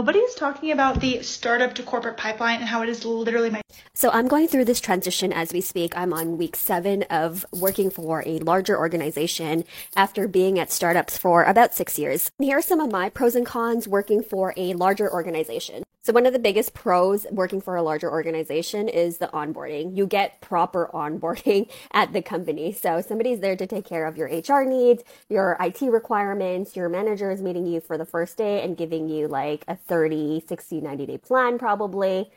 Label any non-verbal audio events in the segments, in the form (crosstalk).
nobody's talking about the startup to corporate pipeline and how it is literally my. So I'm going through this transition as we speak. I'm on week seven of working for a larger organization after being at startups for about six years. Here are some of my pros and cons working for a larger organization. So one of the biggest pros working for a larger organization is the onboarding. You get proper onboarding (laughs) at the company. So somebody's there to take care of your HR needs, your IT requirements, your manager is meeting you for the first day and giving you like a 30, 60, 90 day plan probably.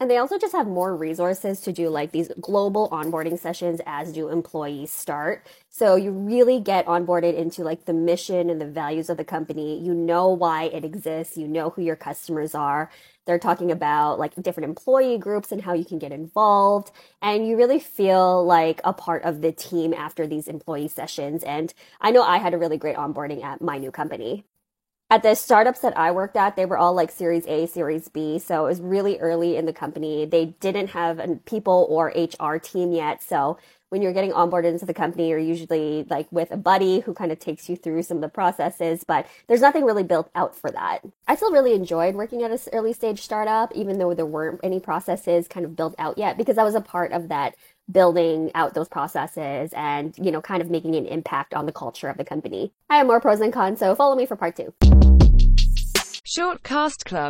And they also just have more resources to do like these global onboarding sessions as do employees start. So you really get onboarded into like the mission and the values of the company. You know why it exists. You know who your customers are. They're talking about like different employee groups and how you can get involved. And you really feel like a part of the team after these employee sessions. And I know I had a really great onboarding at my new company at the startups that I worked at, they were all like Series A, Series B. So it was really early in the company. They didn't have a people or HR team yet. So when you're getting onboarded into the company, you're usually like with a buddy who kind of takes you through some of the processes, but there's nothing really built out for that. I still really enjoyed working at an early stage startup, even though there weren't any processes kind of built out yet, because I was a part of that building out those processes and, you know, kind of making an impact on the culture of the company. I have more pros and cons, so follow me for part two. Short Cast Club